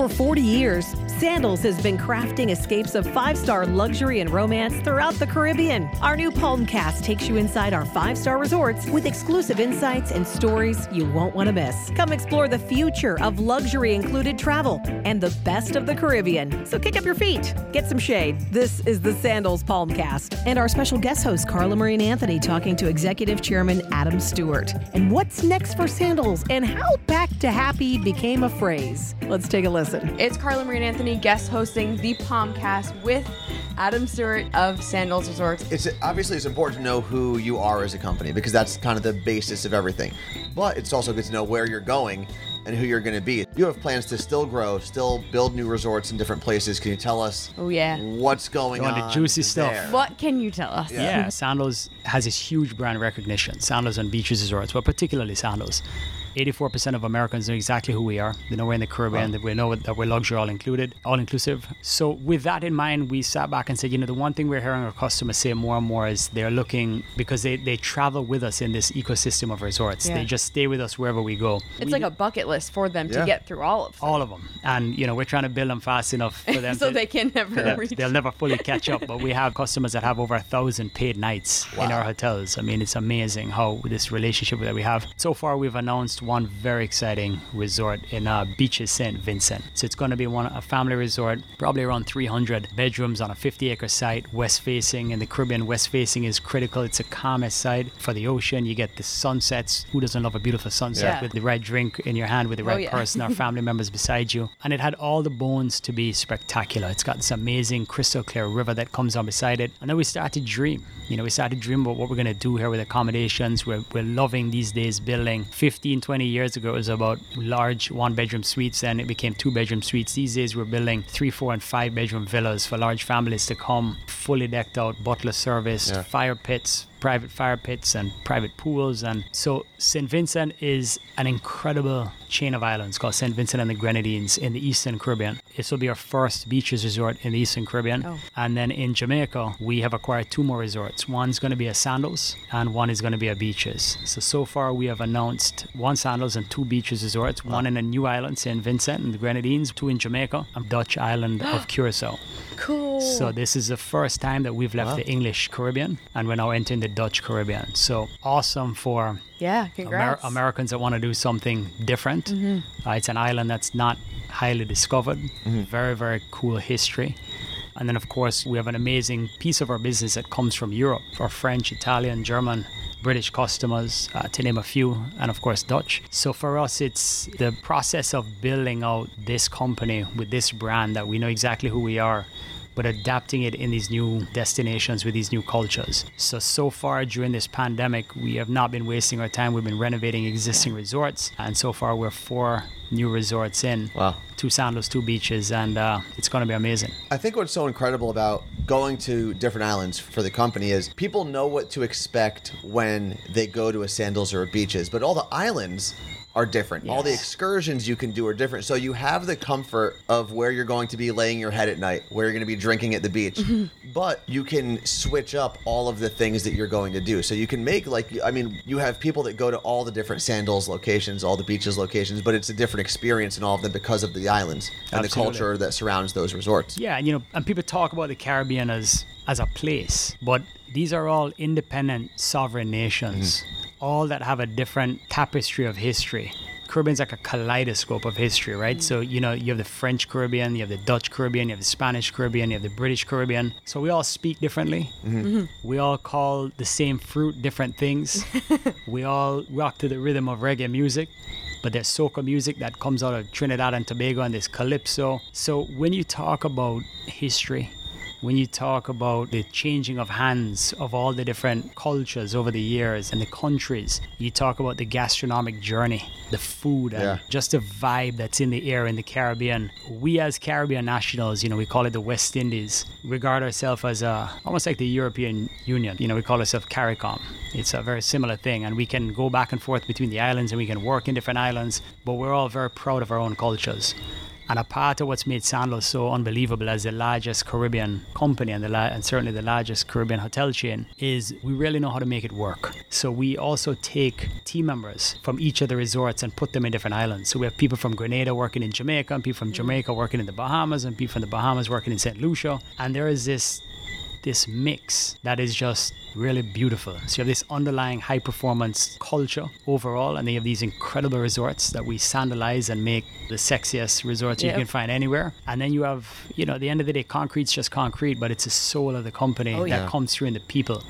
For 40 years, Sandals has been crafting escapes of five star luxury and romance throughout the Caribbean. Our new Palmcast takes you inside our five star resorts with exclusive insights and stories you won't want to miss. Come explore the future of luxury included travel and the best of the Caribbean. So kick up your feet, get some shade. This is the Sandals Palmcast, and our special guest host, Carla Marie Anthony, talking to Executive Chairman Adam Stewart. And what's next for Sandals and how back to happy became a phrase. Let's take a listen. It's Carla Marie Anthony guest hosting the Palmcast with Adam Stewart of Sandals Resorts. It's obviously it's important to know who you are as a company because that's kind of the basis of everything. But it's also good to know where you're going and who you're going to be. You have plans to still grow, still build new resorts in different places. Can you tell us? Oh yeah. What's going on? the juicy stuff. there? What can you tell us? Yeah. yeah, Sandals has this huge brand recognition. Sandals on beaches resorts, but particularly Sandals. 84% of Americans know exactly who we are. They know we're in the Caribbean, that we know that we're luxury all included, all inclusive. So with that in mind, we sat back and said, you know, the one thing we're hearing our customers say more and more is they're looking because they, they travel with us in this ecosystem of resorts. Yeah. They just stay with us wherever we go. It's we, like a bucket list for them yeah. to get through all of them. All of them. And you know, we're trying to build them fast enough for them so to, they can never reach. They'll never fully catch up, but we have customers that have over a thousand paid nights wow. in our hotels. I mean, it's amazing how this relationship that we have. So far we've announced one very exciting resort in uh, Beaches St. Vincent. So it's going to be one a family resort, probably around 300 bedrooms on a 50 acre site, west facing. In the Caribbean, west facing is critical. It's a calmest site for the ocean. You get the sunsets. Who doesn't love a beautiful sunset yeah. with the right drink in your hand, with the oh, right oh, yeah. person or family members beside you? And it had all the bones to be spectacular. It's got this amazing crystal clear river that comes on beside it. And then we started to dream. You know, we started to dream about what we're going to do here with accommodations. We're, we're loving these days building. 15, 20 years ago, it was about large one bedroom suites, then it became two bedroom suites. These days, we're building three, four, and five bedroom villas for large families to come, fully decked out, butler service, yeah. fire pits, private fire pits and private pools. And so St. Vincent is an incredible chain of islands called St. Vincent and the Grenadines in the Eastern Caribbean. This will be our first beaches resort in the Eastern Caribbean. Oh. And then in Jamaica, we have acquired two more resorts. One's going to be a Sandals and one is going to be a beaches. So, so far we have announced one Sandals and two beaches resorts, wow. one in a new island, St. Vincent and the Grenadines, two in Jamaica, and Dutch island of Curacao. Cool. So this is the first time that we've left wow. the English Caribbean and we're now entering the Dutch Caribbean. So awesome for yeah. Amer- Americans that want to do something different. Mm-hmm. Uh, it's an island that's not highly discovered. Mm-hmm. Very very cool history. And then, of course, we have an amazing piece of our business that comes from Europe for French, Italian, German, British customers, uh, to name a few, and of course Dutch. So for us, it's the process of building out this company with this brand that we know exactly who we are but adapting it in these new destinations with these new cultures. So, so far during this pandemic, we have not been wasting our time. We've been renovating existing resorts, and so far we're four new resorts in. Wow. Two sandals, two beaches, and uh, it's going to be amazing. I think what's so incredible about going to different islands for the company is people know what to expect when they go to a sandals or a beaches, but all the islands are different. Yes. All the excursions you can do are different. So you have the comfort of where you're going to be laying your head at night, where you're going to be drinking at the beach. Mm-hmm. But you can switch up all of the things that you're going to do. So you can make like I mean, you have people that go to all the different sandals locations, all the beaches locations, but it's a different experience in all of them because of the islands and Absolutely. the culture that surrounds those resorts. Yeah, and you know, and people talk about the Caribbean as as a place, but these are all independent sovereign nations. Mm-hmm all that have a different tapestry of history. Caribbean's like a kaleidoscope of history, right? Mm. So, you know, you have the French Caribbean, you have the Dutch Caribbean, you have the Spanish Caribbean, you have the British Caribbean. So we all speak differently. Mm-hmm. Mm-hmm. We all call the same fruit different things. we all rock to the rhythm of reggae music. But there's soca music that comes out of Trinidad and Tobago and there's calypso. So when you talk about history, when you talk about the changing of hands of all the different cultures over the years and the countries, you talk about the gastronomic journey, the food, and yeah. just the vibe that's in the air in the Caribbean. We, as Caribbean nationals, you know, we call it the West Indies, regard ourselves as a, almost like the European Union. You know, we call ourselves CARICOM. It's a very similar thing, and we can go back and forth between the islands and we can work in different islands, but we're all very proud of our own cultures And a part of what's made Sandals so unbelievable as the largest Caribbean company and, the la- and certainly the largest Caribbean hotel chain is we really know how to make it work. So we also take team members from each of the resorts and put them in different islands. So we have people from Grenada working in Jamaica, and people from mm. Jamaica working in the Bahamas, and people from the Bahamas working in St. Lucia. And there is this this mix that is just really beautiful. So you have this underlying high performance culture overall, and they have these incredible resorts that we sandalize and make the sexiest resorts Yep. you can find anywhere. And then you have, you know, at the end of the day, concrete's just concrete, but it's the soul of the company Oh, that comes through in the people.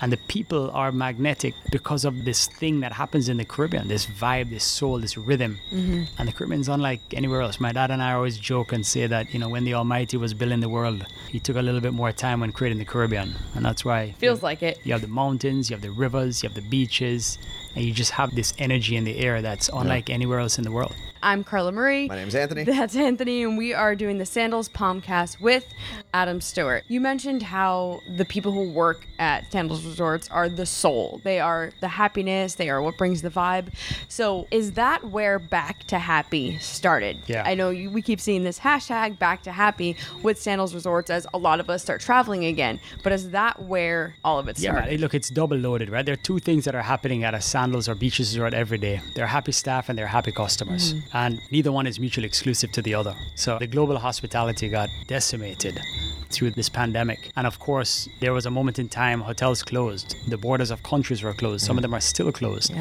And the people are magnetic because of this thing that happens in the Caribbean, this vibe, this soul, this rhythm. Mm-hmm. And the Caribbean's unlike anywhere else. My dad and I always joke and say that, you know, when the Almighty was building the world, he took a little bit more time when creating the Caribbean. And that's why Feels like it. you have the mountains, you have the rivers, you have the beaches, and you just have this energy in the air that's unlike anywhere else in the world. I'm Carla Marie. My name's Anthony. That's Anthony, and we are doing the Sandals Palmcast with Adam Stewart. You mentioned how the people who work at Sandals Resorts are the soul. They are the happiness. They are what brings the vibe. So, is that where Back to Happy started? Yeah. I know you, we keep seeing this hashtag Back to Happy with Sandals Resorts as a lot of us start traveling again. But is that where all of it Yeah, started? man, look, it's double loaded, right? There are two things that are happening at a sandals or beaches resort every day. They're happy staff and they're happy customers. Mm-hmm. And neither one is mutually exclusive to the other. So the global hospitality got decimated through this pandemic. And of course, there was a moment in time hotels closed, the borders of countries were closed, some of them are still closed.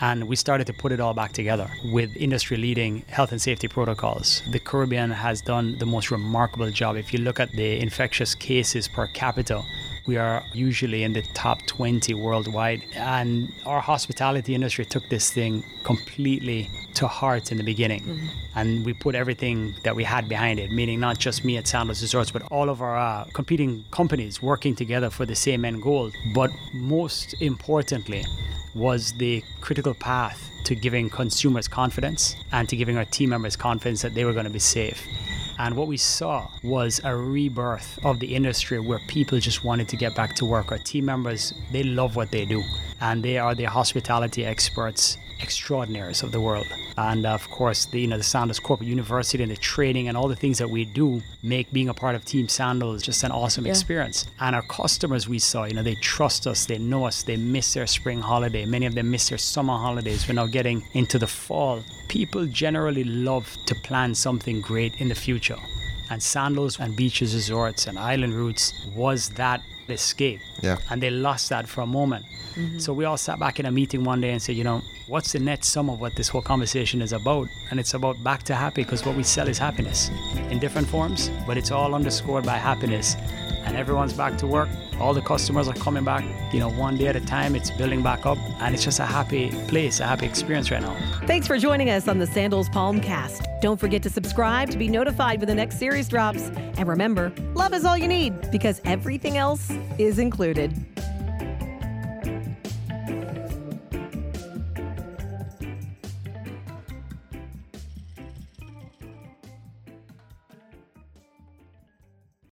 And we started to put it all back together with industry leading health and safety protocols. The Caribbean has done the most remarkable job. If you look at the infectious cases per capita, we are usually in the top 20 worldwide. And our hospitality industry took this thing completely to heart in the beginning. And we put everything that we had behind it, meaning not just me at Sandals Resorts, but all of our uh, competing companies working together for the same end goal. But most importantly, was the critical path to giving consumers confidence and to giving our team members confidence that they were going to be safe. And what we saw was a rebirth of the industry where people just wanted to get back to work. Our team members, they love what they do, and they are the hospitality experts extraordinaires of the world. And of course, the you know the Sandals Corporate University and the training and all the things that we do make being a part of Team Sandals just an awesome Yeah. experience. And our customers we saw, you know, they trust us, they know us, they miss their spring holiday. Many of them miss their summer holidays. We're now getting into the fall. People generally love to plan something great in the future. And Sandals and beaches, resorts, and island routes was that escape. Yeah. And they lost that for a moment. Mm-hmm. So we all sat back in a meeting one day and said, you know, what's the net sum of what this whole conversation is about? And it's about back to happy because what we sell is happiness in different forms, but it's all underscored by happiness. And everyone's back to work. All the customers are coming back, you know, one day at a time. It's building back up. And it's just a happy place, a happy experience right now. Thanks for joining us on the Sandals Palmcast. Don't forget to subscribe to be notified when the next series drops. And remember, love is all you need because everything else is included.